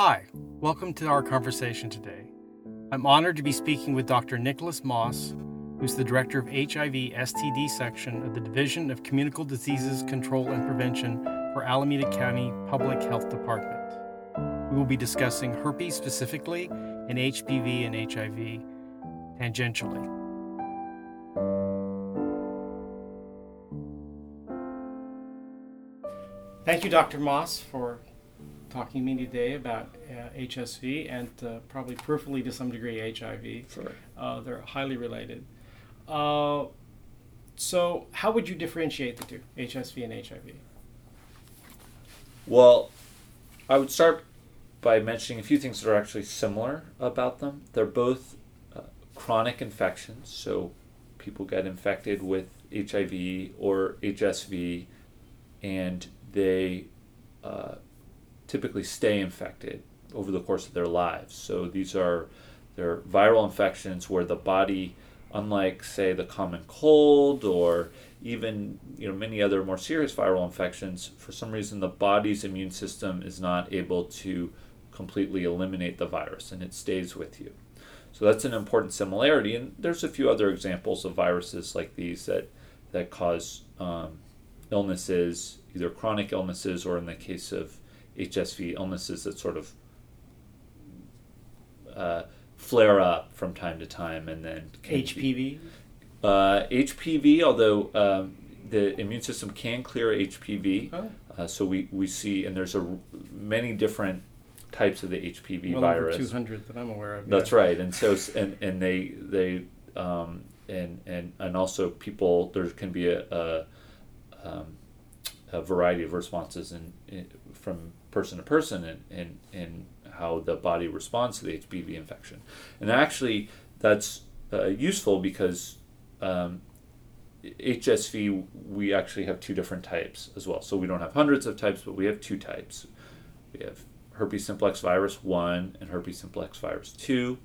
Hi, welcome to our conversation today. I'm honored to be speaking with Dr. Nicholas Moss, who's the director of HIV STD section of the Division of Communicable Diseases Control and Prevention for Alameda County Public Health Department. We will be discussing herpes specifically and HPV and HIV tangentially. Thank you, Dr. Moss, for talking to me today about uh, HSV and uh, probably peripherally to some degree HIV. Sure. Uh, they're highly related. Uh, so, how would you differentiate the two, HSV and HIV? Well, I would start by mentioning a few things that are actually similar about them. They're both uh, chronic infections, so people get infected with HIV or HSV, and they uh, typically stay infected over the course of their lives. So these are they're viral infections where the body, unlike say the common cold or even you know many other more serious viral infections, for some reason the body's immune system is not able to completely eliminate the virus and it stays with you. So that's an important similarity, and there's a few other examples of viruses like these that that cause um, illnesses, either chronic illnesses or in the case of HSV illnesses that sort of uh, flare up from time to time and then HPV? uh, HPV, although um, the immune system can clear HPV, Oh. uh, so we, we see, and there's a many different types of the HPV well virus. over 200 that I'm aware of. That's yeah. right, and so and and they they um, and and and also people there can be a a, um, a variety of responses in, in from person to person and in, in how the body responds to the HPV infection, and actually that's uh, useful because. Um, HSV, we actually have two different types as well. So we don't have hundreds of types, but we have two types. We have herpes simplex virus 1 and herpes simplex virus 2.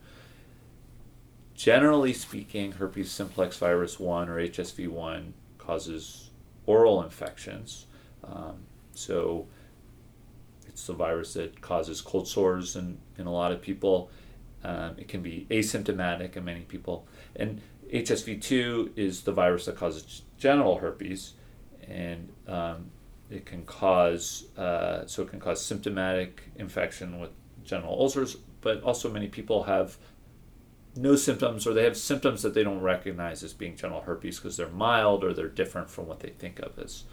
Generally speaking, herpes simplex virus 1 or HSV 1 causes oral infections. Um, so it's the virus that causes cold sores in, in a lot of people. Um, it can be asymptomatic in many people. And HSV 2 is the virus that causes genital herpes. And um, it can cause uh, so it can cause symptomatic infection with genital ulcers, but also many people have no symptoms or they have symptoms that they don't recognize as being genital herpes because they're mild or they're different from what they think of as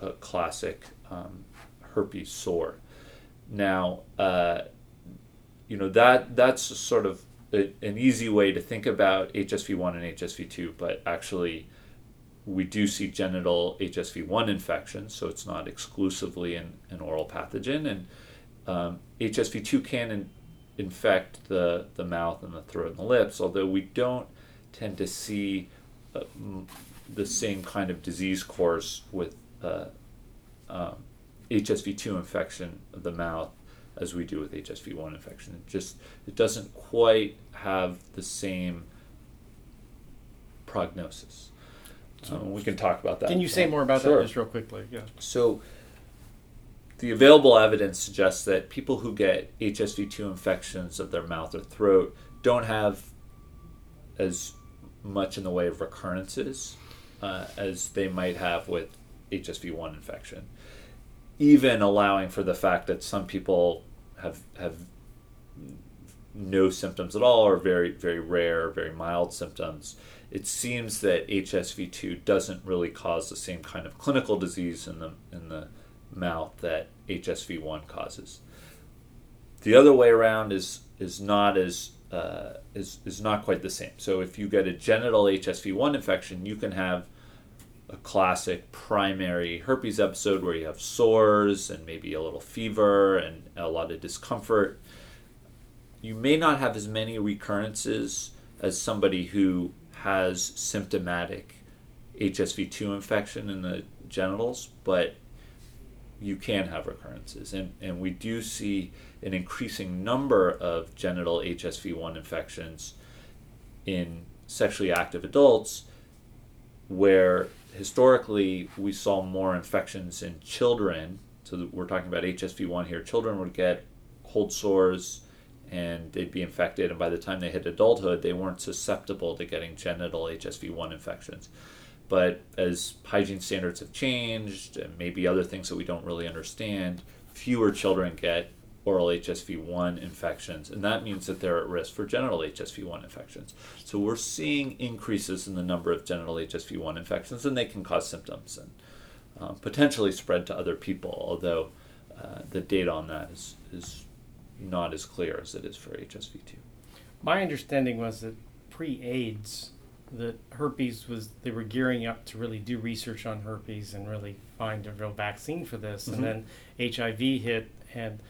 a, a classic um, herpes sore. Now, uh, you know that that's sort of a, an easy way to think about HSV1 and HSV2, but actually we do see genital HSV1 infections, so it's not exclusively an, an oral pathogen. And um, HSV2 can in, infect the, the mouth and the throat and the lips, although we don't tend to see uh, the same kind of disease course with uh, um, HSV2 infection of the mouth as we do with HSV1 infection. It just it doesn't quite have the same prognosis. Um, we can talk about that. Can you say more about Sure. that just real quickly? Yeah. So, the available evidence suggests that people who get HSV2 infections of their mouth or throat don't have as much in the way of recurrences uh, as they might have with HSV1 infection. Even allowing for the fact that some people have have no symptoms at all or very very rare very mild symptoms it seems that HSV2 doesn't really cause the same kind of clinical disease in the in the mouth that HSV1 causes. The other way around is is not as uh, is is not quite the same. So if you get a genital HSV1 infection, you can have a classic primary herpes episode where you have sores and maybe a little fever and a lot of discomfort. You may not have as many recurrences as somebody who has symptomatic HSV2 infection in the genitals, but you can have recurrences. And, and we do see an increasing number of genital HSV1 infections in sexually active adults, where historically we saw more infections in children. So we're talking about HSV1 here. Children would get cold sores and they'd be infected, and by the time they hit adulthood, they weren't susceptible to getting genital HSV1 infections. But as hygiene standards have changed, and maybe other things that we don't really understand, fewer children get oral HSV1 infections, and that means that they're at risk for genital HSV1 infections. So we're seeing increases in the number of genital HSV1 infections, and they can cause symptoms and um, potentially spread to other people, although uh, the data on that is, is not as clear as it is for HSV2. My understanding was that pre AIDS, that herpes was they were gearing up to really do research on herpes and really find a real vaccine for this, Mm-hmm. and then HIV hit, and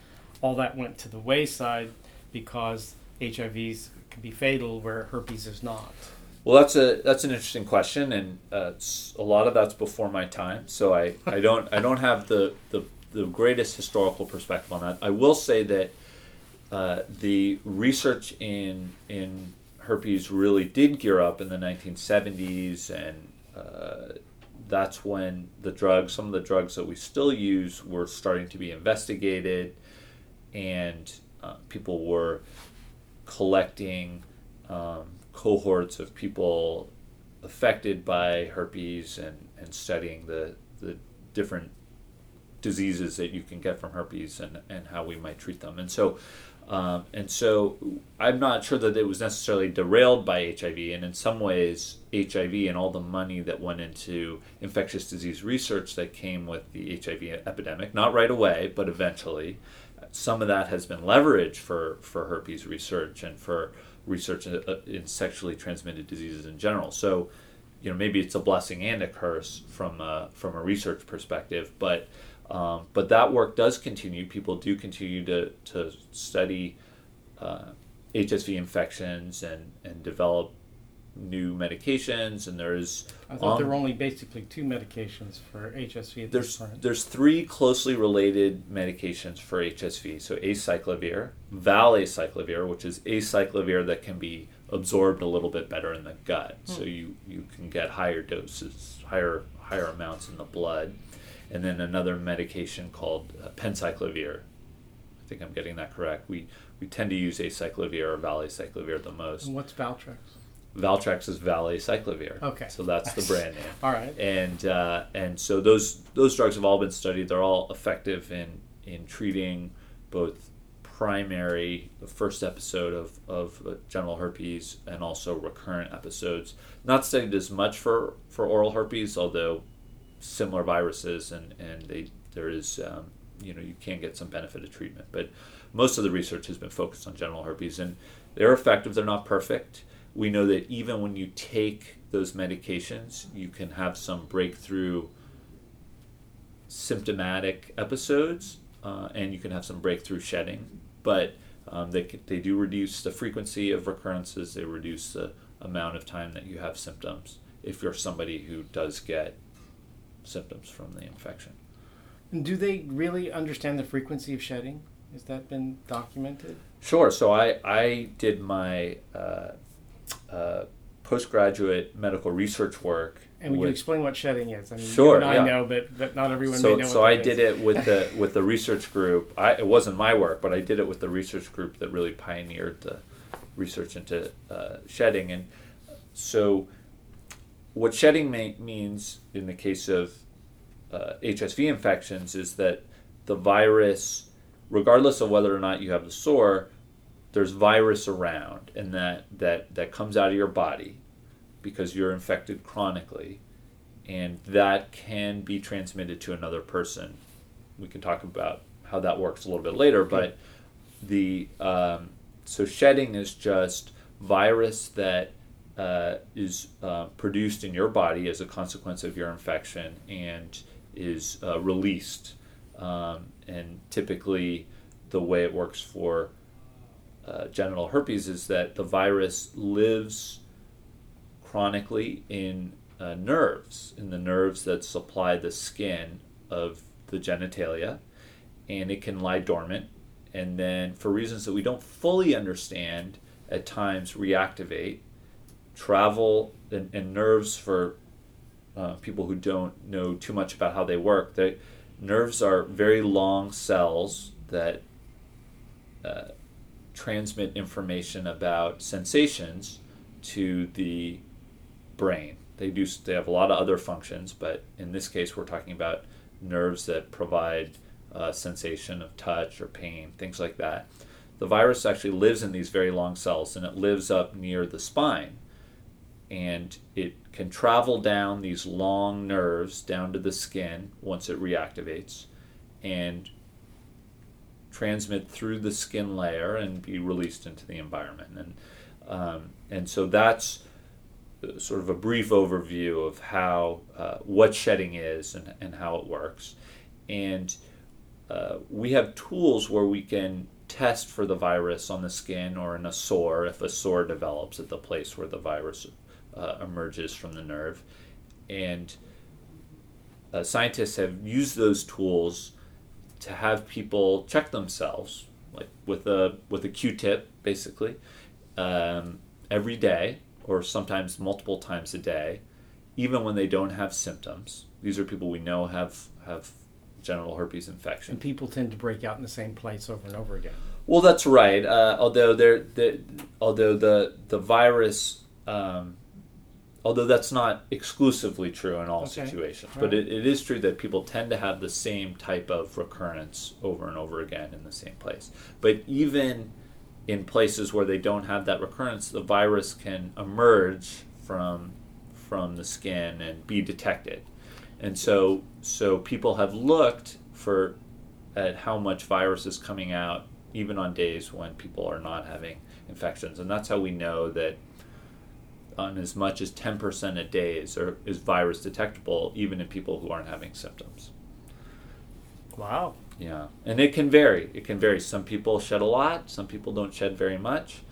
all that went to the wayside because HIVs can be fatal where herpes is not. Well, that's a that's an interesting question, and uh, a lot of that's before my time. So I, I don't I don't have the, the the greatest historical perspective on that. I will say that uh, the research in in herpes really did gear up in the 1970s, and uh, that's when the drugs, some of the drugs that we still use, were starting to be investigated, and uh, people were collecting um, cohorts of people affected by herpes and, and studying the, the different diseases that you can get from herpes and, and how we might treat them. And so, um, and so I'm not sure that it was necessarily derailed by HIV. And in some ways, HIV and all the money that went into infectious disease research that came with the HIV epidemic, not right away, but eventually, some of that has been leveraged for, for herpes research and for research in, uh, in sexually transmitted diseases in general. So, you know, maybe it's a blessing and a curse from a, from a research perspective, but um, but that work does continue. People do continue to, to study uh, HSV infections and, and develop new medications. And there's I thought there were only basically two medications for HSV at there's point. there's three closely related medications for HSV. So acyclovir, valacyclovir, which is acyclovir that can be absorbed a little bit better in the gut. So you you can get higher doses, higher higher amounts in the blood. And then another medication called uh, penciclovir. I think I'm getting that correct. We we tend to use acyclovir or valacyclovir the most. And what's Valtrex? Valtrex is valacyclovir. Okay. So that's the brand name All right. and uh, and so those those drugs have all been studied. They're all effective in in treating both primary, the first episode of of uh, genital herpes, and also recurrent episodes. Not studied as much for for oral herpes, although similar viruses and and they there is um, you know you can get some benefit of treatment, but most of the research has been focused on genital herpes and they're effective. They're not perfect. We know that even when you take those medications, you can have some breakthrough symptomatic episodes, uh, and you can have some breakthrough shedding. But um, they, they do reduce the frequency of recurrences, they reduce the amount of time that you have symptoms if you're somebody who does get symptoms from the infection. And do they really understand the frequency of shedding? Has that been documented? Sure. So I, I did my uh, uh, postgraduate medical research work. And would you with- explain what shedding is? I mean, Sure, I know, but, but not everyone may so know so I did is. it with the with the research group. I it wasn't my work, but I did it with the research group that really pioneered the research into uh, shedding. And so, what shedding may, means in the case of uh, HSV infections is that the virus, regardless of whether or not you have the sore, there's virus around, and that that that comes out of your body because you're infected chronically and that can be transmitted to another person. We can talk about how that works a little bit later, but the um, so shedding is just virus that uh, is uh, produced in your body as a consequence of your infection and is uh, released. Um, and typically, the way it works for uh, genital herpes is that the virus lives chronically in uh, nerves, in the nerves that supply the skin of the genitalia, and it can lie dormant. And then, for reasons that we don't fully understand, at times reactivate, travel, and, and nerves for uh, people who don't know too much about how they work. The nerves are very long cells that uh, transmit information about sensations to the brain. They do. They have a lot of other functions, but in this case, we're talking about nerves that provide uh, sensation of touch or pain, things like that. The virus actually lives in these very long cells, and it lives up near the spine, and it can travel down these long nerves down to the skin once it reactivates, and transmit through the skin layer and be released into the environment. And um, and so that's uh, sort of a brief overview of how uh, what shedding is and, and how it works. And uh, we have tools where we can test for the virus on the skin or in a sore if a sore develops at the place where the virus uh, emerges from the nerve. And uh, scientists have used those tools to have people check themselves, like with a with a Q-tip, basically, um, every day or sometimes multiple times a day, even when they don't have symptoms. These are people we know have have genital herpes infection. And people tend to break out in the same place over and over again. Well, that's right. Uh, although they're, they although the the virus, um, although that's not exclusively true in all Okay. situations, Right. but it, it is true that people tend to have the same type of recurrence over and over again in the same place. But even in places where they don't have that recurrence, the virus can emerge from from the skin and be detected. And so so people have looked for at how much virus is coming out even on days when people are not having infections. And that's how we know that on as much as 10% of days are, is virus detectable even in people who aren't having symptoms. Wow. Yeah, and it can vary. It can vary. Some people shed a lot, some people don't shed very much.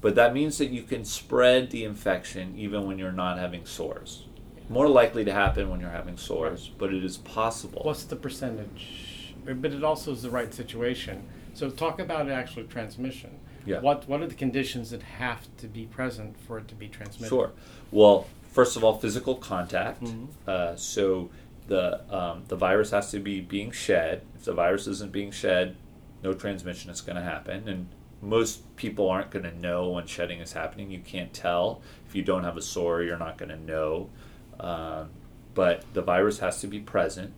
But that means that you can spread the infection even when you're not having sores. More likely to happen when you're having sores, but it is possible. What's the percentage? But it also is the right situation. So talk about actual transmission. Yeah. What What are the conditions that have to be present for it to be transmitted? Sure. Well, first of all, physical contact. Mhm. Uh, so the um, the virus has to be being shed. If the virus isn't being shed, no transmission is going to happen. And most people aren't going to know when shedding is happening. You can't tell if you don't have a sore. You're not going to know. Um, but the virus has to be present.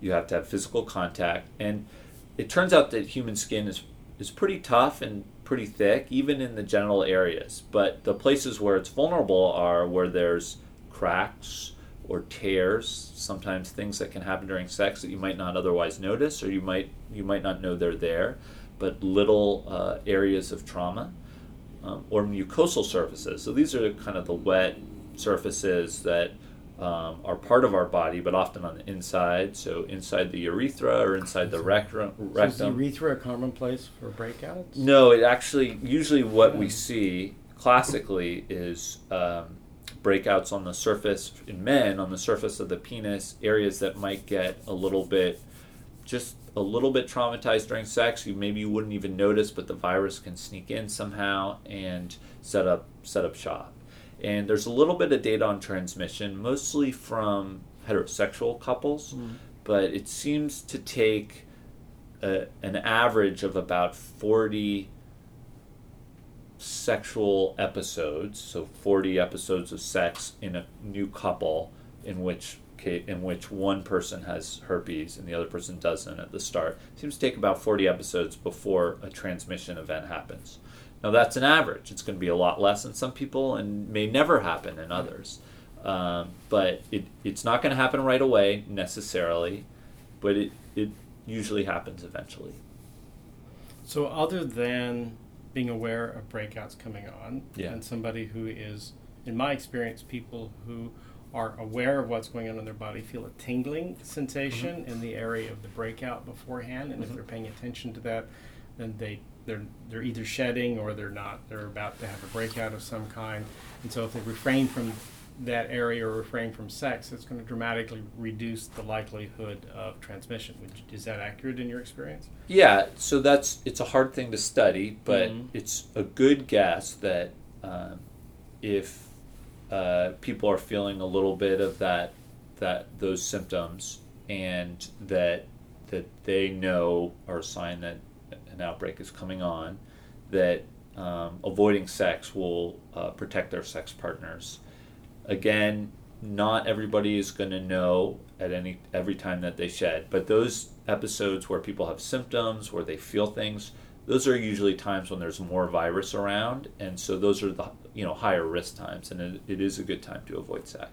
You have to have physical contact, and it turns out that human skin is is pretty tough and pretty thick, even in the genital areas. But the places where it's vulnerable are where there's cracks or tears. Sometimes things that can happen during sex that you might not otherwise notice, or you might you might not know they're there. But little uh, areas of trauma um, or mucosal surfaces. So these are kind of the wet surfaces that um, are part of our body, but often on the inside. So inside the urethra or inside the rectum. So is the urethra a common place for breakouts? No, it actually usually what we see classically is um, breakouts on the surface in men on the surface of the penis, areas that might get a little bit, just a little bit traumatized during sex. You maybe you wouldn't even notice, but the virus can sneak in somehow and set up set up shop. And there's a little bit of data on transmission, mostly from heterosexual couples, hmm. but it seems to take a, an average of about 40 sexual episodes, so 40 episodes of sex in a new couple in which in which one person has herpes and the other person doesn't at the start. It seems to take about 40 episodes before a transmission event happens. Now that's an average. It's going to be a lot less in some people and may never happen in others. Um, but it, it's not going to happen right away necessarily, but it, it usually happens eventually. So other than being aware of breakouts coming on, Yeah. and somebody who is, in my experience, people who are aware of what's going on in their body feel a tingling sensation in the area of the breakout beforehand, and if Mhm. they're paying attention to that, then they they're they're either shedding or they're not. They're about to have a breakout of some kind, and so if they refrain from that area or refrain from sex, it's going to dramatically reduce the likelihood of transmission. Which, is that accurate in your experience? Yeah, so that's it's a hard thing to study, but Mhm. it's a good guess that um, if uh, people are feeling a little bit of that that those symptoms and that that they know are a sign that an outbreak is coming on, that um, avoiding sex will uh, protect their sex partners. Again, not everybody is going to know at any every time that they shed, but those episodes where people have symptoms, where they feel things, those are usually times when there's more virus around, and so those are the you know higher risk times, and it, it is a good time to avoid sex.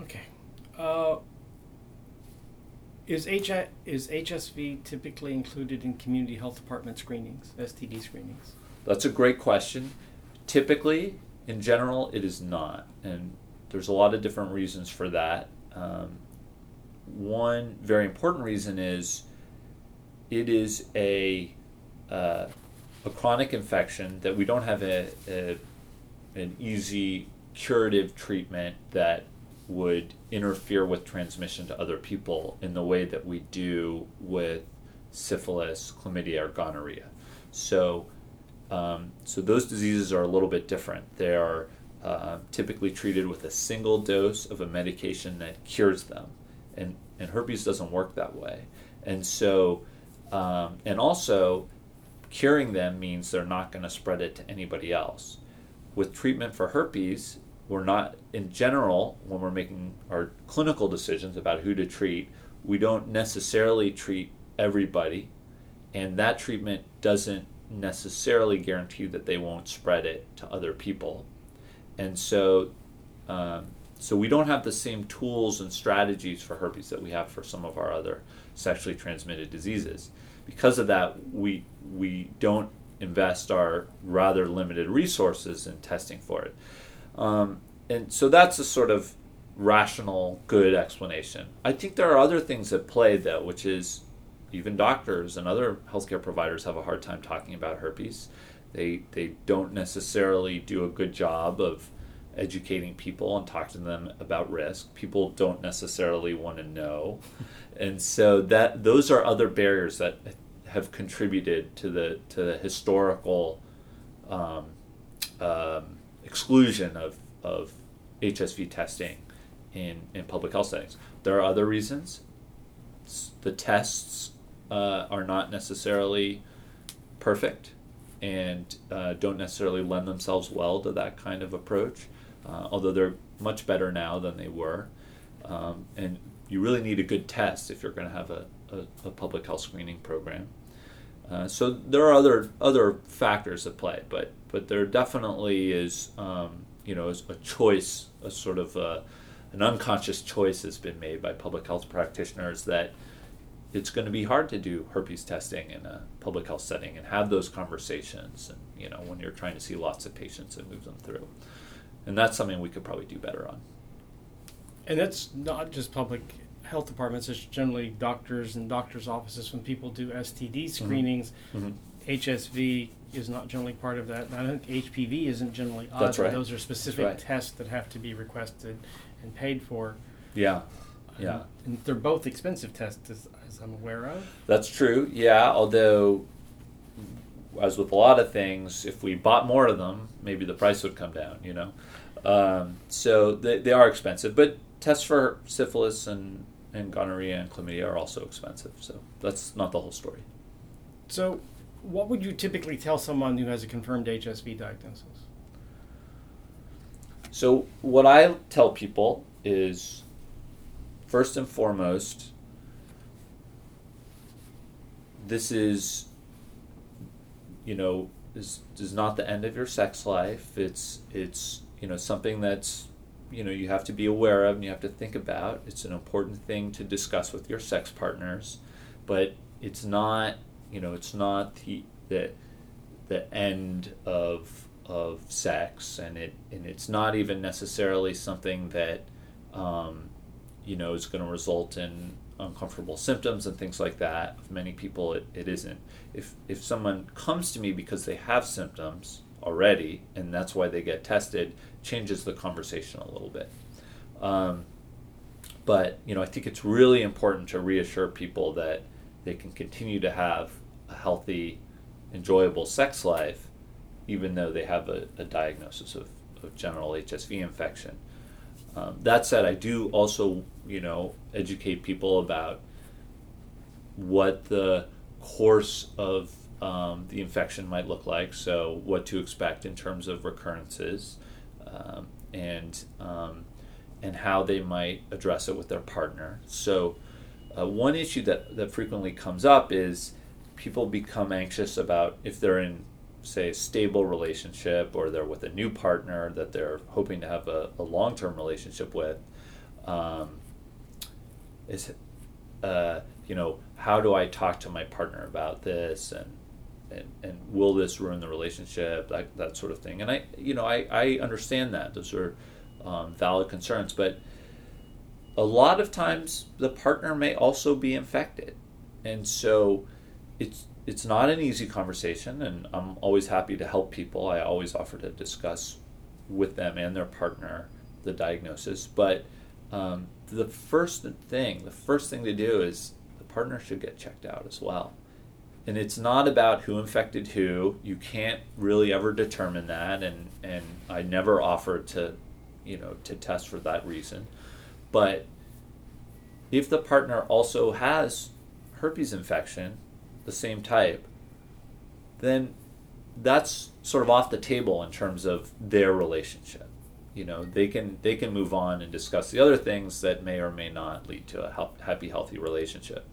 Okay. Uh, is, H- is HSV typically included in community health department screenings, STD screenings? That's a great question. Typically, in general, it is not, and there's a lot of different reasons for that. Um, one very important reason is it is a uh, a chronic infection that we don't have a, a an easy curative treatment that would interfere with transmission to other people in the way that we do with syphilis, chlamydia, or gonorrhea. So, um, so those diseases are a little bit different. They are uh, typically treated with a single dose of a medication that cures them, and and herpes doesn't work that way. And so, um, and also, curing them means they're not going to spread it to anybody else. With treatment for herpes, we're not in general when we're making our clinical decisions about who to treat we don't necessarily treat everybody. And that treatment doesn't necessarily guarantee that they won't spread it to other people. And so um, so we don't have the same tools and strategies for herpes that we have for some of our other sexually transmitted diseases. Because of that we we don't invest our rather limited resources in testing for it. Um, and so that's a sort of rational, good explanation. I think there are other things at play, though, which is even doctors and other healthcare providers have a hard time talking about herpes. They, they don't necessarily do a good job of educating people and talking to them about risk. People don't necessarily want to know. And so that those are other barriers that have contributed to the to the historical um, um, exclusion of, of HSV testing in, in public health settings. There are other reasons. The tests uh, are not necessarily perfect and uh, don't necessarily lend themselves well to that kind of approach, uh, although they're much better now than they were. Um, and you really need a good test if you're going to have a, a, a, public health screening program. Uh, so there are other other factors at play, but but there definitely is um, you know a choice, a sort of a, uh, an unconscious choice has been made by public health practitioners that it's going to be hard to do herpes testing in a public health setting and have those conversations and you know when you're trying to see lots of patients and move them through and that's something we could probably do better on and that's not just public health departments it's generally doctors and doctors offices when people do std mm-hmm. screenings mm-hmm. hsv is not generally part of that. I think HPV isn't generally odd. That's right. Those are specific right. tests that have to be requested and paid for. Yeah. Yeah. and they're both expensive tests, as, as, I'm aware of. That's true. Yeah. Although, as with a lot of things, if we bought more of them, maybe the price would come down. You know. Um, so they, they are expensive, but tests for syphilis and and gonorrhea and chlamydia are also expensive. So that's not the whole story. So what would you typically tell someone who has a confirmed HSV diagnosis? So, what I tell people is first and foremost, this is, you know, is, is not the end of your sex life. It's, it's, you know, something that's, you know, you have to be aware of and you have to think about. It's an important thing to discuss with your sex partners, but it's not you know, it's not the the, the end of of sex, and it and it's not even necessarily something that um, you know is going to result in uncomfortable symptoms and things like that. For many people, it, it isn't. If if someone comes to me because they have symptoms already, and that's why they get tested, changes the conversation a little bit. Um, but you know, I think it's really important to reassure people that they can continue to have a healthy, enjoyable sex life, even though they have a, a diagnosis of, of general HSV infection. Um, that said, I do also, you know, educate people about what the course of um, the infection might look like. So, what to expect in terms of recurrences, um, and um, and how they might address it with their partner. So, uh, one issue that that frequently comes up is people become anxious about if they're in say a stable relationship or they're with a new partner that they're hoping to have a, a long-term relationship with um, is uh, you know how do i talk to my partner about this and and, and will this ruin the relationship that, that sort of thing. And i you know i, I understand that. Those are um, valid concerns. But a lot of times the partner may also be infected. And so it's it's not an easy conversation and i'm always happy to help people. I always offer to discuss with them and their partner the diagnosis. But um, the first thing the first thing to do is the partner should get checked out as well. And it's not about who infected who. You can't really ever determine that, and and I never offer to, you know, to test for that reason. But if the partner also has herpes infection, the same type, then that's sort of off the table in terms of their relationship. You know, they can they can move on and discuss the other things that may or may not lead to a happy, healthy relationship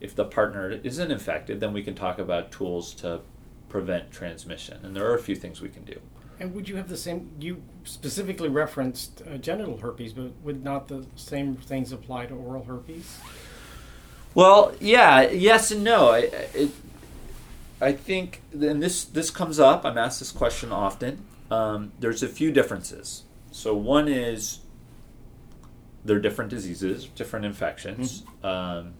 if the partner isn't infected, then we can talk about tools to prevent transmission. And there are a few things we can do. And would you have the same? You specifically referenced uh, genital herpes, but would not the same things apply to oral herpes? Well, yeah, yes and no. I, it, I think, and this this comes up. I'm asked this question often. Um, there's a few differences. So one is they're different diseases, different infections. Mm-hmm. Um,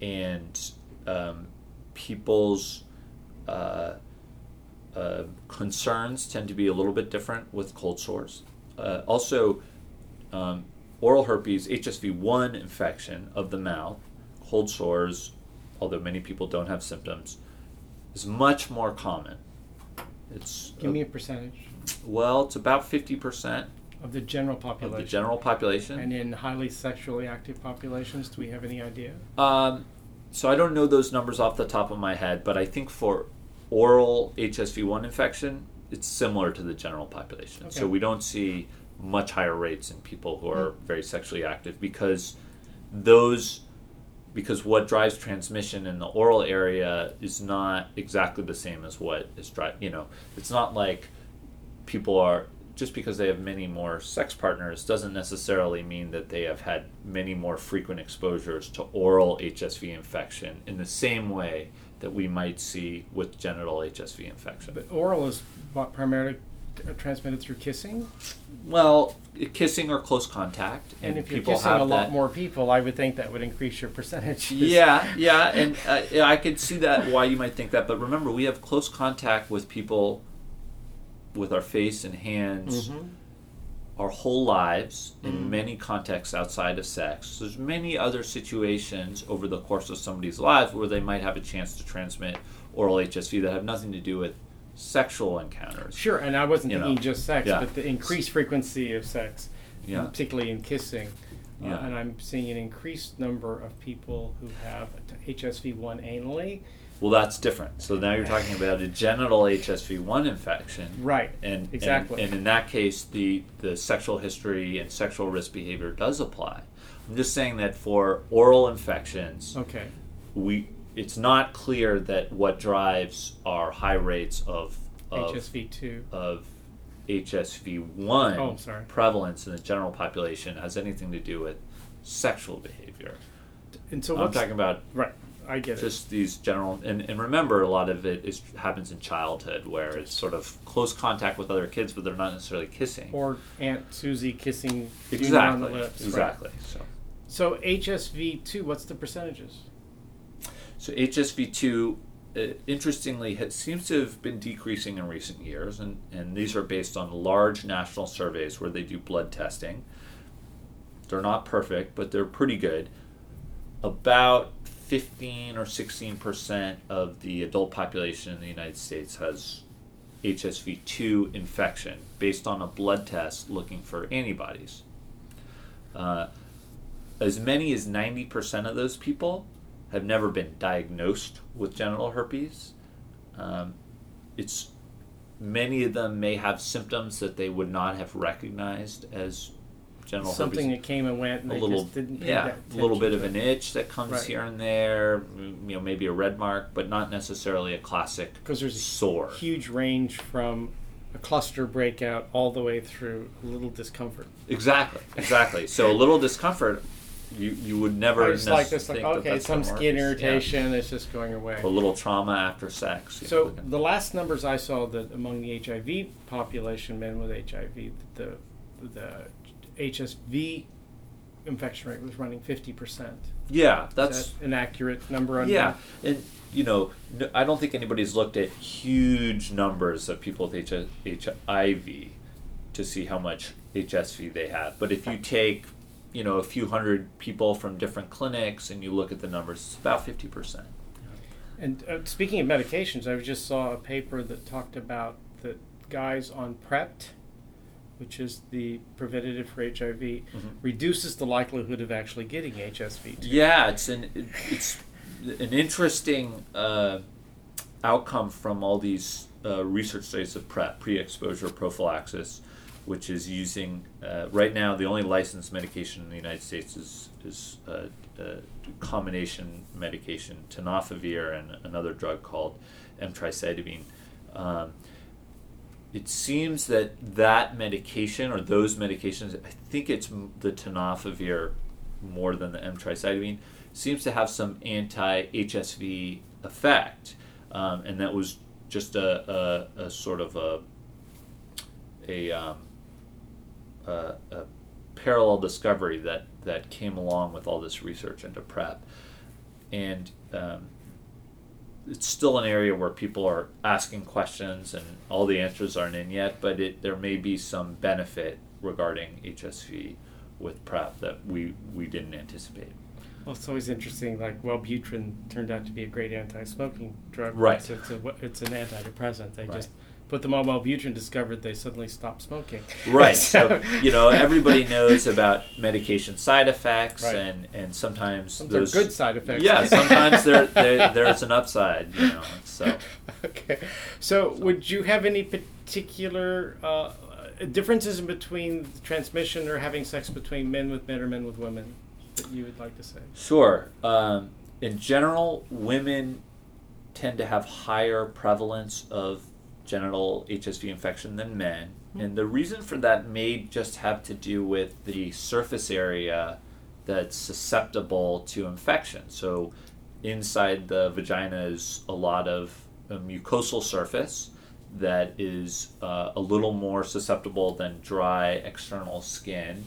and um, people's uh, uh, concerns tend to be a little bit different with cold sores. Uh, also, um, oral herpes, HSV1 infection of the mouth, cold sores, although many people don't have symptoms, is much more common. It's give me a percentage. Well, it's about fifty percent of the general population. Of the general population. And in highly sexually active populations, do we have any idea? Um, so I don't know those numbers off the top of my head, but I think for oral HSV1 infection, it's similar to the general population. Okay. So we don't see much higher rates in people who are mm-hmm. very sexually active because those because what drives transmission in the oral area is not exactly the same as what is dri- you know it's not like people are just because they have many more sex partners doesn't necessarily mean that they have had many more frequent exposures to oral HSV infection in the same way that we might see with genital HSV infection. But oral is primarily transmitted through kissing? Well, kissing or close contact. And, and if you're kissing a lot more people, I would think that would increase your percentage. Yeah, yeah, and uh, I could see that why you might think that. But remember, we have close contact with people with our face and hands mm-hmm. Our whole lives in mm-hmm. many contexts outside of sex. There's many other situations over the course of somebody's lives where they might have a chance to transmit oral HSV that have nothing to do with sexual encounters. Sure, and I wasn't you thinking know. just sex, yeah. but the increased frequency of sex, yeah. particularly in kissing. Uh, yeah. Uh, and I'm seeing an increased number of people who have HSV1 anally well, that's different. So now you're talking about a genital HSV1 infection. Right. And exactly. And, and, in that case, the, the sexual history and sexual risk behavior does apply. I'm just saying that for oral infections, okay, we it's not clear that what drives our high rates of, of HSV2 of HSV1 oh, prevalence in the general population has anything to do with sexual behavior. And so I'm talking about right I get just it. Just these general, and, and remember, a lot of it is happens in childhood, where it's sort of close contact with other kids, but they're not necessarily kissing. Or Aunt Susie kissing exactly on the lips. Exactly. Right. So. So HSV two, what's the percentages? So HSV two, uh, interestingly, has, seems to have been decreasing in recent years, and and these are based on large national surveys where they do blood testing. They're not perfect, but they're pretty good. About 15 or 16 percent of the adult population in the United States has HSV2 infection based on a blood test looking for antibodies. Uh, as many as 90% of those people have never been diagnosed with genital herpes. Um, it's many of them may have symptoms that they would not have recognized as genital Something herpes. that came and went, and a they little, just didn't pay yeah, a little bit of an itch that comes Right. here and there. Mm, you know, maybe a red mark, but not necessarily a classic because there's a sore. huge range from a cluster breakout all the way through a little discomfort. Exactly, exactly. So a little discomfort, you you would never. It's like this, like think that okay, some skin work. Yeah. irritation, it's just going away. A little trauma after sex. you know, So the last numbers I saw that among the HIV population, men with HIV, the the HSV infection rate was running fifty percent. yeah, Is that's that an accurate number on yeah, that? and you know, I don't think anybody's looked at huge numbers of people with HIV to see how much HSV they have. But if you take, you know, a few hundred people from different clinics and you look at the numbers, it's about fifty percent. And uh, speaking of medications, I just saw a paper that talked about that guys on PrEP, which is the preventative for HIV, Mm-hmm. reduces the likelihood of actually getting HSV. too. Yeah, it's an it's an interesting uh, outcome from all these uh, research studies of PrEP, pre-exposure prophylaxis, which is using uh, right now the only licensed medication in the United States is is uh, uh, combination medication tenofovir and another drug called emtricitabine. Um, it seems that that medication or those medications, I think it's the tenofovir more than the emtricitabine, seems to have some anti-HSV effect, um, and that was just a, a, a sort of a a, um, a, a parallel discovery that that came along with all this research into PrEP, and um, it's still an area where people are asking questions and all the answers aren't in yet, but it, there may be some benefit regarding HSV with PrEP that we, we didn't anticipate. Well, it's always interesting. Like Wellbutrin turned out to be a great anti-smoking drug. Right. It's, it's, a, it's an antidepressant. They Right. just put them on Wellbutrin, discovered they suddenly stopped smoking. Right. So, you know, everybody knows about medication side effects Right. and, and sometimes Some are those good side effects. Yeah, sometimes there, there there's an upside, you know. So okay. So, would you have any particular uh, differences in between transmission or having sex between men with men or men with women that you would like to say? Sure. Um, in general, women tend to have higher prevalence of genital HSV infection than men. And the reason for that may just have to do with the surface area that's susceptible to infection. So, inside the vagina is a lot of a mucosal surface that is uh, a little more susceptible than dry external skin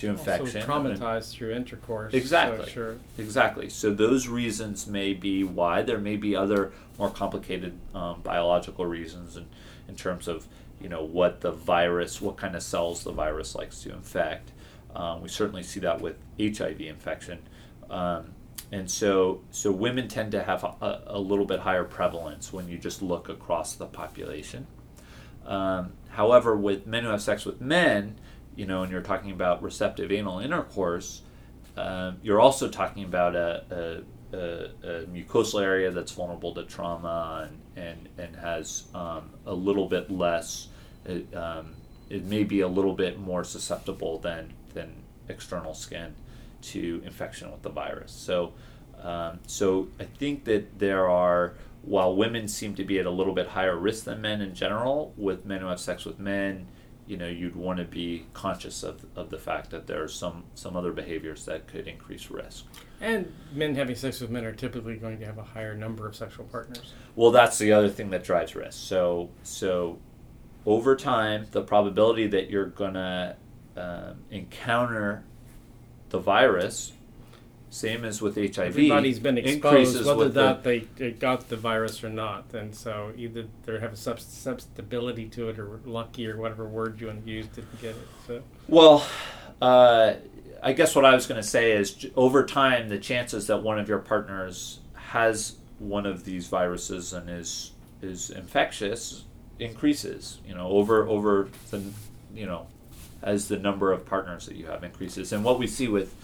to infection. Also traumatized through intercourse. Exactly. So, sure. Exactly. So those reasons may be why. There may be other more complicated um, biological reasons in, in terms of you know what the virus, what kind of cells the virus likes to infect. Um, we certainly see that with HIV infection, um, and so so women tend to have a, a little bit higher prevalence when you just look across the population. Um, however, with men who have sex with men, you know, and you're talking about receptive anal intercourse, um, you're also talking about a, a, a, a mucosal area that's vulnerable to trauma and, and, and has um, a little bit less, it, um, it may be a little bit more susceptible than, than external skin to infection with the virus. So, um, so I think that there are, while women seem to be at a little bit higher risk than men in general, with men who have sex with men, you know, you'd want to be conscious of, of the fact that there are some, some other behaviors that could increase risk. And men having sex with men are typically going to have a higher number of sexual partners. Well, that's the other thing that drives risk. So, so over time, the probability that you're gonna um, encounter the virus, same as with HIV, Everybody's been exposed, whether with the- that they, got the virus or not, and so either they have a susceptibility to it, or lucky, or whatever word you want to use, didn't get it. So Well, uh, I guess what I was going to say is over time, the chances that one of your partners has one of these viruses and is is infectious increases. You know, over over the you know as the number of partners that you have increases. And what we see with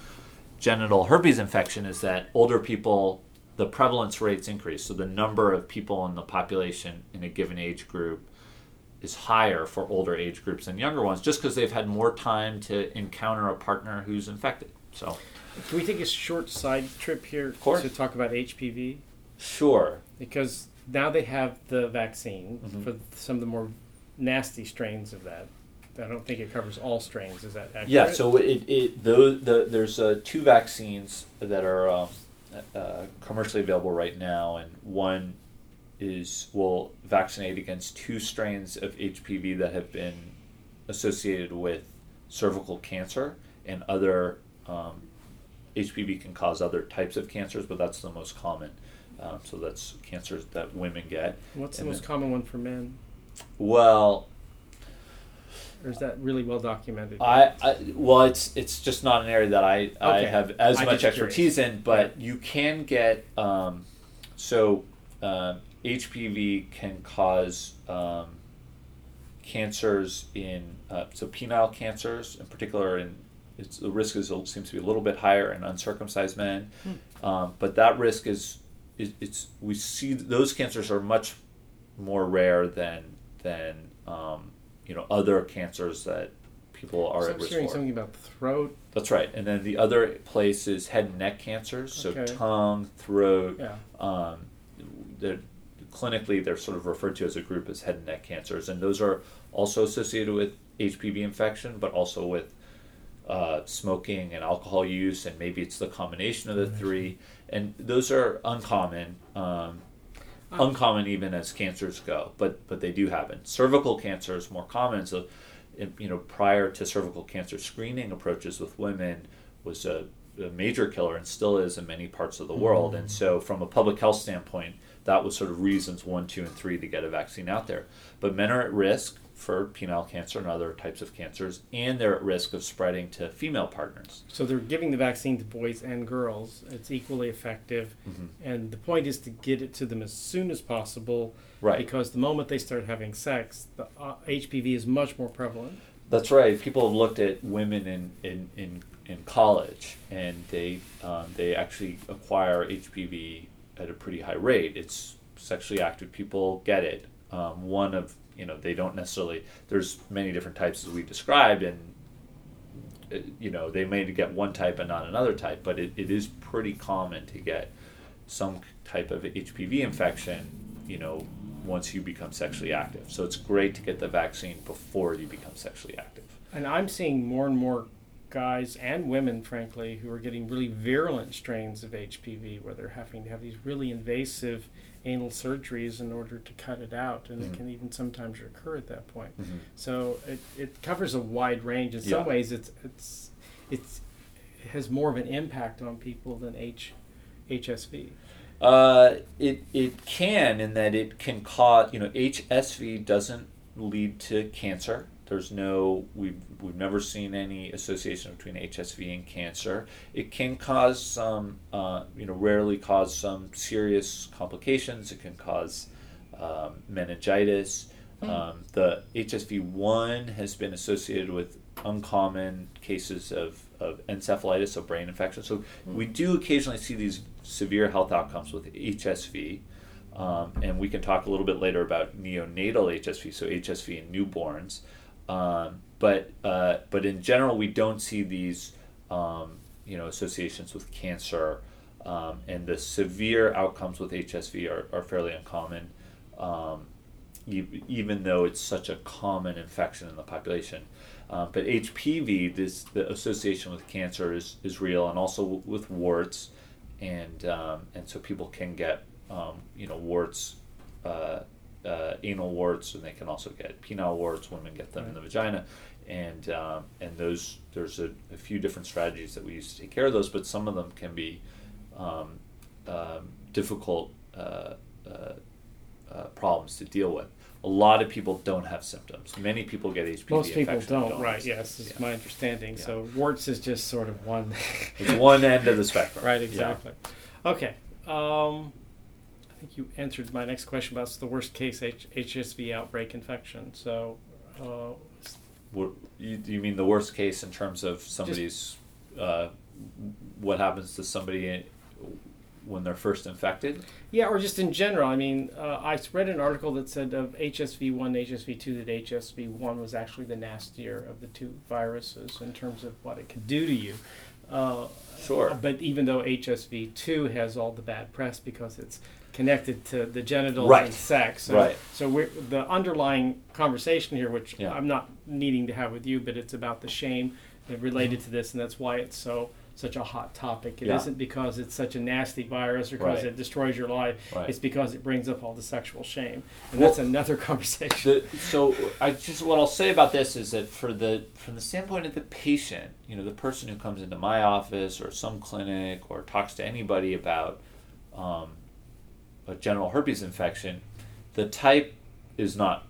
genital herpes infection is that older people the prevalence rates increase. So the number of people in the population in a given age group is higher for older age groups than younger ones, just because they've had more time to encounter a partner who's infected. So, Can we take a short side trip here to talk about HPV? sure. Because now they have the vaccine Mhm. for some of the more nasty strains of that. I don't think it covers all strains. Is that accurate? Yeah, so it, it those the, there's uh, two vaccines that are um, uh, commercially available right now, and one is will vaccinate against two strains of HPV that have been associated with cervical cancer and other um, HPV can cause other types of cancers, but that's the most common. Um, so that's cancers that women get. What's the most then- common one for men? Well, Or is that really well documented? I, I well, it's it's just not an area that I, I have as I'm much just expertise in, but you can get um, so um, HPV can cause um, cancers in uh, so penile cancers in particular, and it's the risk is seems to be a little bit higher in uncircumcised men, um, but that risk is, is it's we see those cancers are much more rare than than um, you know other cancers that people are So at I'm risk hearing for. something about the throat. That's right. And then the other place is head and neck cancers, so Okay. tongue, throat. Yeah. Um, they're, clinically, they're sort of referred to as a group as head and neck cancers, and those are also associated with HPV infection, but also with uh, smoking and alcohol use, and maybe it's the combination of the three. And those are uncommon. Um, Mm-hmm. uncommon even as cancers go, but but they do happen. Cervical cancer is more common. So, you know, prior to cervical cancer screening approaches with women was a, a major killer and still is in many parts of the world. And mm-hmm. so, from a public health standpoint, that was sort of reasons one, two, and three to get a vaccine out there. But men are at risk for penile cancer and other types of cancers, and they're at risk of spreading to female partners. So they're giving the vaccine to boys and girls. It's equally effective, Mhm. and the point is to get it to them as soon as possible. Right. Because the moment they start having sex, the uh, HPV is much more prevalent. That's right. People have looked at women in, in, in, in college, and they um, they actually acquire HPV at a pretty high rate. It's sexually active people get it. Um, one of you know they don't necessarily. There's many different types as we've described, and uh, you know they may get one type and not another type, but it, it is pretty common to get some type of HPV infection. You know, once you become sexually active. So it's great to get the vaccine before you become sexually active. And I'm seeing more and more guys and women, frankly, who are getting really virulent strains of HPV where they're having to have these really invasive anal surgeries in order to cut it out. And Mhm. it can even sometimes recur at that point. Mhm. So it, it covers a wide range. In Yeah. some ways, it's, it's, it's, it has more of an impact on people than H, HSV. Uh, it it can in that it can cause you know HSV doesn't lead to cancer. There's no we've we've never seen any association between HSV and cancer. It can cause some uh, you know rarely cause some serious complications. It can cause um, meningitis. Um, the HSV one has been associated with uncommon cases of, of encephalitis, so brain infection. So we do occasionally see these severe health outcomes with HSV. Um, and we can talk a little bit later about neonatal HSV, so HSV in newborns. Um, but uh, but in general, we don't see these um, you know associations with cancer, um, and the severe outcomes with HSV are, are fairly uncommon, um, even though it's such a common infection in the population. Uh, but HPV, this the association with cancer is, is real, and also with warts, and um, and so people can get um, you know warts, uh, uh, anal warts, and they can also get penile warts. Women get them in the vagina, and um, and those there's a, a few different strategies that we use to take care of those, but some of them can be um, um, difficult uh, uh, uh, problems to deal with. A lot of people don't have symptoms. Many people get HPV Most people and don't, right? Yes, is Yeah. my understanding. Yeah. So warts is just sort of one. It's one end of the spectrum. Right, exactly. Okay. Think you answered my next question about the worst case H- HSV outbreak infection. So, uh, What, you, you mean the worst case in terms of somebody's, uh, what happens to somebody when they're first infected. Yeah, or just in general. I mean, uh, I read an article that said of HSV one, HSV two, that HSV one was actually the nastier of the two viruses in terms of what it could do to you. Uh, Sure. But even though HSV two has all the bad press because it's connected to the genitals Right. and sex. So, Right. So we're, the underlying conversation here, which Yeah. I'm not needing to have with you, but it's about the shame related to this, and that's why it's so such a hot topic. It Yeah. not because it's such a nasty virus or because Right. it destroys your life. Right. It's because it brings up all the sexual shame, and Well- that's another conversation. The, so I just what I'll say about this is that for the from the standpoint of the patient, you know, the person who comes into my office or some clinic or talks to anybody about um, a genital herpes infection, the type is not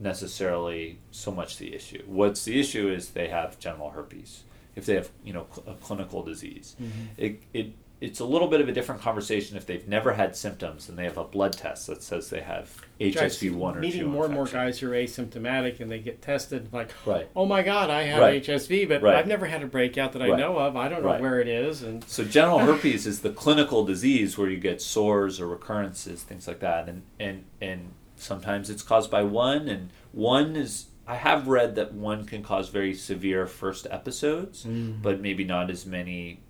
necessarily so much the issue. What's the issue is they have genital herpes. If they have, you know, cl- a clinical disease, mm-hmm. it, it it's a little bit of a different conversation if they've never had symptoms and they have a blood test that says they have Which I see HSV one or meeting two. more and more guys who are asymptomatic and they get tested like Right. oh my god i have Right. hsv but Right. i've never had a breakout that i know of i don't know where it is and So genital herpes is the clinical disease where you get sores or recurrences, things like that, and and and sometimes it's caused by one, and one is I have read that one can cause very severe first episodes, mm. but maybe not as many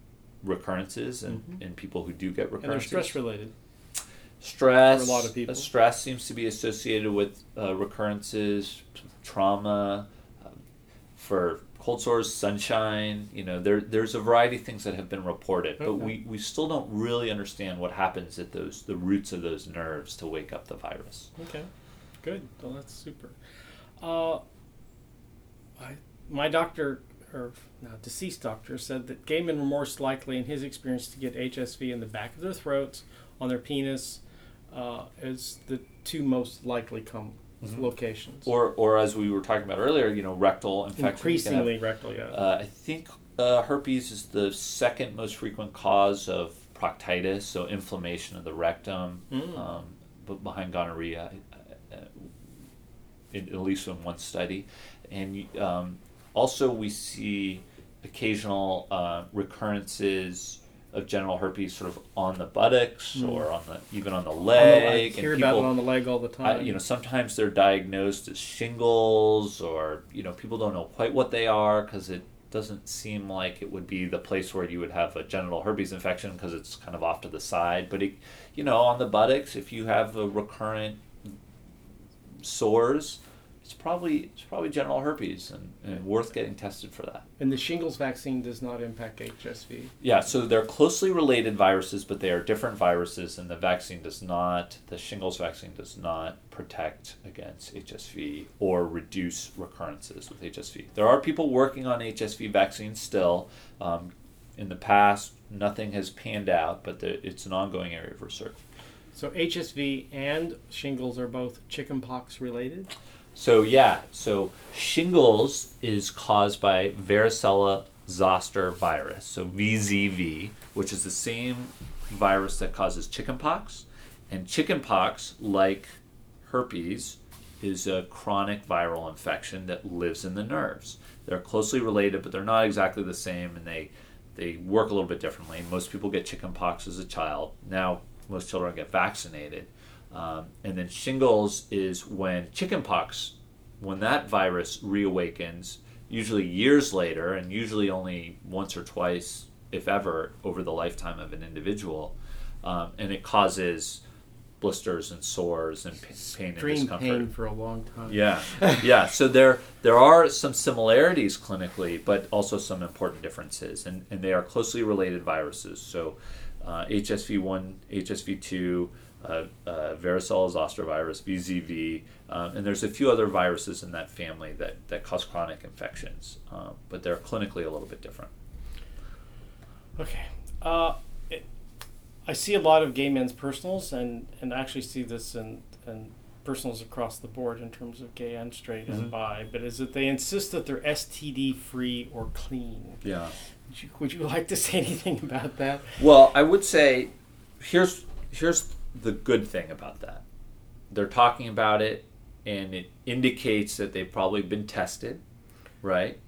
recurrences in, in people who do get recurrences. and they're stress related Stress. For a lot of people. uh, Stress seems to be associated with uh, recurrences, trauma, um, for cold sores, sunshine. You know, there there's a variety of things that have been reported, but Okay. we, we still don't really understand what happens at those the roots of those nerves to wake up the virus. okay good well that's super uh, I, my doctor or no, deceased doctor said that gay men were most likely in his experience to get hsv in the back of their throats on their penis uh, as the two most likely come locations Or or as we were talking about earlier, you know, rectal infection. Can have- increasingly rectal yeah Uh, I think uh, herpes is the second most frequent cause of proctitis, so inflammation of the rectum, Mm. um, but behind gonorrhea, uh, uh, in, at least in one study. And um, also, we see occasional uh, recurrences of genital herpes sort of on the buttocks or on the even on the On the- leg. I hear about it on the leg all the time. you know, sometimes they're diagnosed as shingles, or you know, people don't know quite what they are because it doesn't seem like it would be the place where you would have a genital herpes infection because it's kind of off to the side. But it, you know, on the buttocks, if you have a recurrent sores, it's probably it's probably genital herpes, and, and worth getting tested for that. and the shingles vaccine does not impact HSV. Yeah, so they're closely related viruses, but they are different viruses, and the vaccine does not, the shingles vaccine does not protect against HSV or reduce recurrences with HSV. There are people working on HSV vaccines still. Um, in the past, nothing has panned out, but the, it's an ongoing area of research. So HSV and shingles are both chickenpox related. So yeah, so shingles is caused by varicella zoster virus, so VZV, which is the same virus that causes chickenpox, and chickenpox, like herpes, is a chronic viral infection that lives in the nerves. They're closely related, but they're not exactly the same, and they they work a little bit differently. Most people get chickenpox as a child. Now most children get vaccinated. Um, and then shingles is when chickenpox, when that virus reawakens, usually years later, and usually only once or twice, if ever, over the lifetime of an individual, um, and it causes blisters and sores and pa- pain and discomfort. pain for a long time. Yeah, yeah. So there there are some similarities clinically, but also some important differences, and, and they are closely related viruses. So uh, HSV one, HSV two, uh, uh, varicella zoster virus, VZV, um, and there's a few other viruses in that family that, that cause chronic infections, um, but they're clinically a little bit different. Okay. Uh, it, I see a lot of gay men's personals, and, and I actually see this in, in personals across the board in terms of gay and straight Mhm. and bi. But is that they insist that they're STD free or clean? Yeah. Would you, would you like to say anything about that? Well, I would say here's here's the good thing about that. They're talking about it and it indicates that they've probably been tested, right?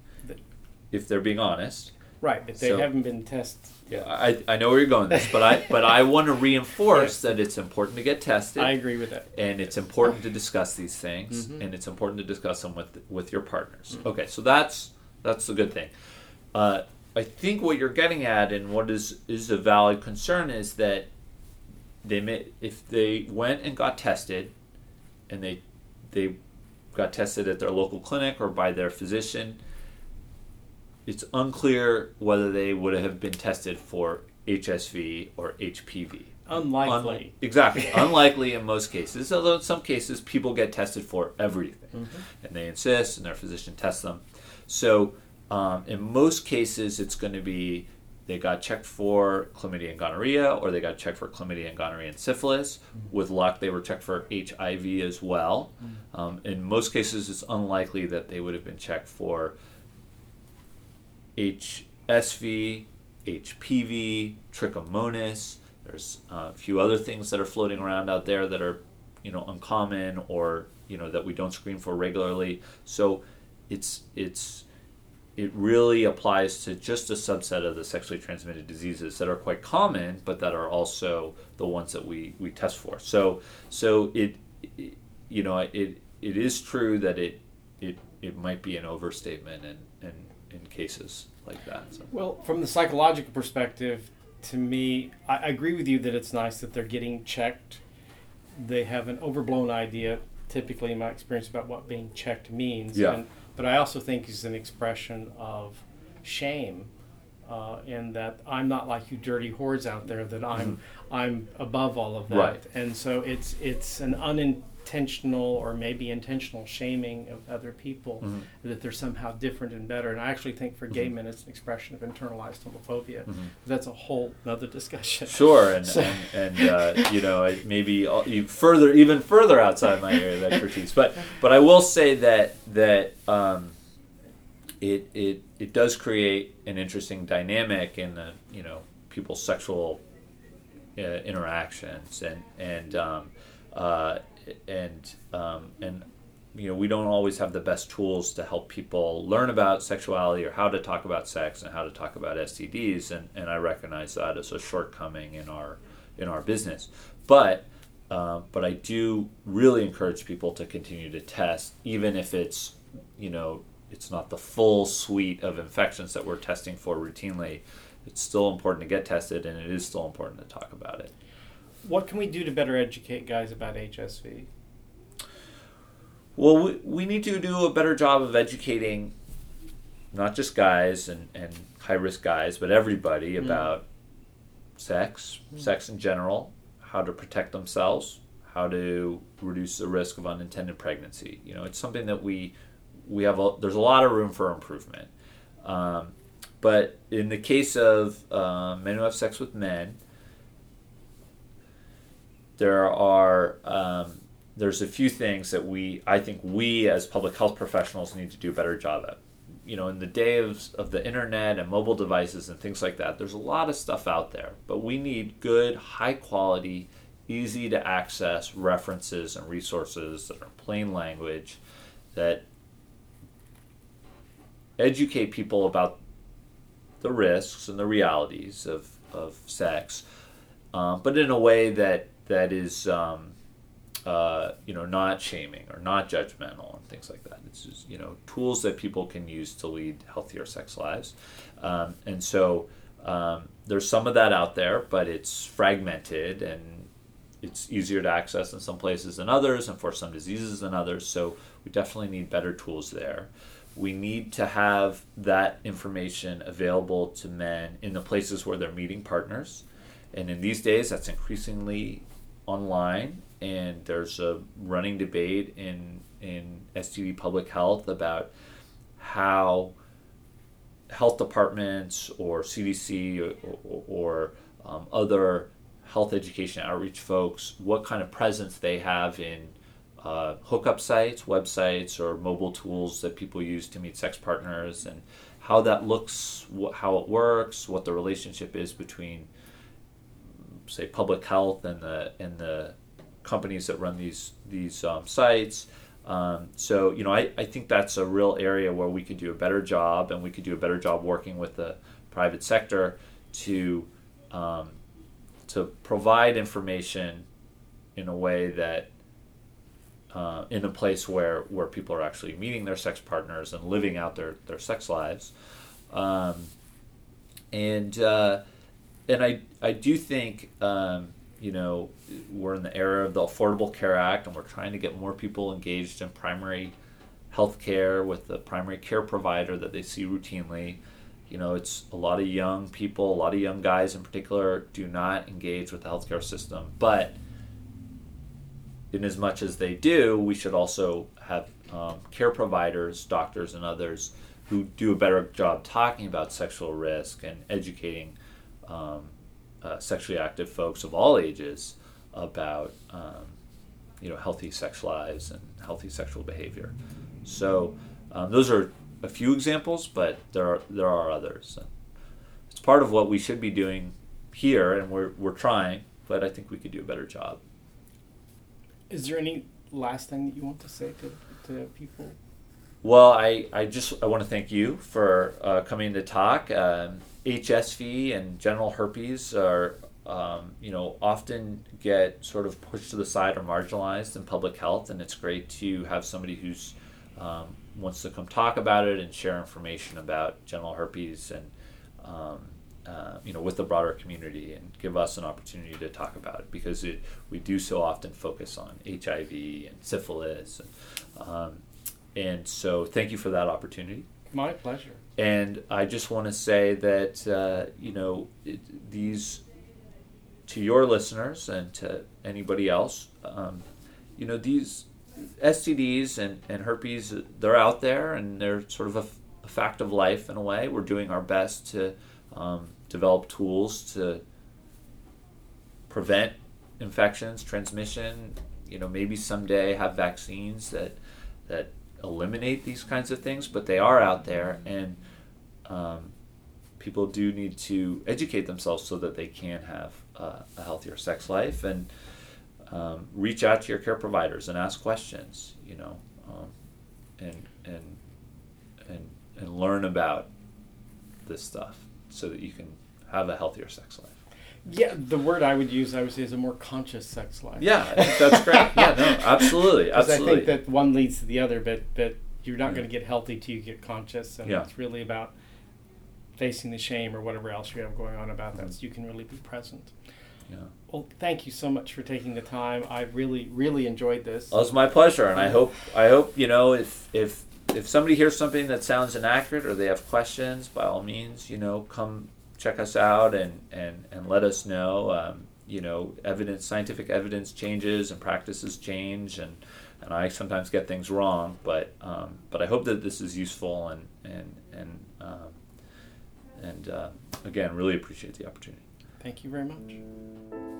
If they're being honest. Right, but they So- haven't been tested. Yeah, I, I know where you're going with this, but I but I want to reinforce that it's important to get tested. I agree with that. and it's important to discuss these things Mhm. and it's important to discuss them with with your partners okay so that's that's the good thing uh, i think what you're getting at and what is is a valid concern is that they may if they went and got tested and they they got tested at their local clinic or by their physician it's unclear whether they would have been tested for hsv or hpv Unlikely. Un- exactly. Unlikely in most cases, although in some cases people get tested for everything, Mm-hmm. and they insist, and their physician tests them. So um, in most cases, it's going to be they got checked for chlamydia and gonorrhea, or they got checked for chlamydia and gonorrhea and syphilis. Mm-hmm. With luck, they were checked for HIV as well. Um, in most cases, it's unlikely that they would have been checked for HSV, HPV, trichomonas. There's uh, a few other things that are floating around out there that are, you know, uncommon or you know that we don't screen for regularly. So, it's it's it really applies to just a subset of the sexually transmitted diseases that are quite common, but that are also the ones that we, we test for. So so it, it you know it it is true that it it it might be an overstatement in in, in cases like that. So. Well, from the psychological perspective, to me, I, agree with you that it's nice that they're getting checked. They have an overblown idea, typically in my experience, about what being checked means. Yeah. And, but I also think it's an expression of shame, uh, in that I'm not like you dirty whores out there. That I'm I'm above all of that. Right. And so it's it's an unintentional or maybe intentional shaming of other people Mhm. that they're somehow different and better. And I actually think for gay men, it's an expression of internalized homophobia. Mhm. That's a whole other discussion. Sure, and So- and, and uh, you know maybe further even further outside my area of expertise, but but I will say that that um, it it it does create an interesting dynamic in the you know people's sexual uh, interactions and and um, uh, and um, and you know we don't always have the best tools to help people learn about sexuality or how to talk about sex and how to talk about STDs and, and I recognize that as a shortcoming in our in our business. But uh, but I do really encourage people to continue to test even if it's you know it's not the full suite of infections that we're testing for routinely. It's still important to get tested and it is still important to talk about it What can we do to better educate guys about HSV? Well, we, we need to do a better job of educating not just guys and, and high risk guys, but everybody Mm. about sex, sex in general, how to protect themselves, how to reduce the risk of unintended pregnancy. You know, it's something that we we have. A, there's a lot of room for improvement. Um, but in the case of uh, men who have sex with men, there are um, there's a few things that we I think we as public health professionals need to do a better job at. You know, in the day of, of the internet and mobile devices and things like that, there's a lot of stuff out there, but we need good, high quality, easy to access references and resources that are plain language that educate people about the risks and the realities of, of sex, um, but in a way that that is um, uh, you know not shaming or not judgmental and things like that. It's just you know tools that people can use to lead healthier sex lives, um, and so um, there's some of that out there, but it's fragmented and it's easier to access in some places than others, and for some diseases than others. So we definitely need better tools there. We need to have that information available to men in the places where they're meeting partners. And in these days, that's increasingly online. And there's a running debate in, in STD public health about how health departments or CDC or, or, or um, other health education outreach folks, what kind of presence they have in uh, hookup sites, websites, or mobile tools that people use to meet sex partners, and how that looks, wh- how it works, what the relationship is between, say, public health and the and the companies that run these these um, sites. Um, so you know, I, I think that's a real area where we could do a better job, and we could do a better job working with the private sector to um, to provide information in a way that uh, in a place where where people are actually meeting their sex partners and living out their, their sex lives. Um, and uh, and I I do think um, you know we're in the era of the Affordable Care Act, and we're trying to get more people engaged in primary health care with the primary care provider that they see routinely. You know, it's a lot of young people, a lot of young guys in particular, do not engage with the healthcare system. But in as much as they do, we should also have um, care providers, doctors, and others who do a better job talking about sexual risk and educating um, uh, sexually active folks of all ages about um, you know healthy sex lives and healthy sexual behavior. So um, those are a few examples, but there are there are others. It's part of what we should be doing here, and we're we're trying, but I think we could do a better job. Is there any last thing that you want to say to, to people? Well, I, I just I want to thank you for uh, coming to talk. Um, HSV and genital herpes are um, you know often get sort of pushed to the side or marginalized in public health, and it's great to have somebody who's um, wants to come talk about it and share information about genital herpes and um, uh, you know with the broader community and give us an opportunity to talk about it because it, we do so often focus on HIV and syphilis and, um, and so thank you for that opportunity. My pleasure. And I just want to say that uh, you know it, these to your listeners and to anybody else, um, you know these STDs and, and herpes they're out there and they're sort of a, fact of life in a way. We're doing our best to um, develop tools to prevent infections, transmission. You know, maybe someday have vaccines that that eliminate these kinds of things, but they are out there, and um, people do need to educate themselves so that they can have uh, a healthier sex life and um, reach out to your care providers and ask questions. You know, um, and and and and learn about this stuff so that you can have a healthier sex life. Yeah, the word I would use, I would say, is a more conscious sex life. Yeah, that's great. Yeah, no, absolutely, Because I think that one leads to the other, but but you're not Yeah. going to get healthy till you get conscious, and Yeah. it's really about facing the shame or whatever else you have going on about that, Mhm. so you can really be present. yeah. Well, thank you so much for taking the time. I really really enjoyed this. Well, it's my pleasure, and I hope I hope you know if if if somebody hears something that sounds inaccurate or they have questions, by all means, you know, come check us out and and and let us know. Um, you know, evidence, scientific evidence changes and practices change, and and I sometimes get things wrong, but um, but I hope that this is useful and and and um, and uh, again, really appreciate the opportunity. Thank you very much.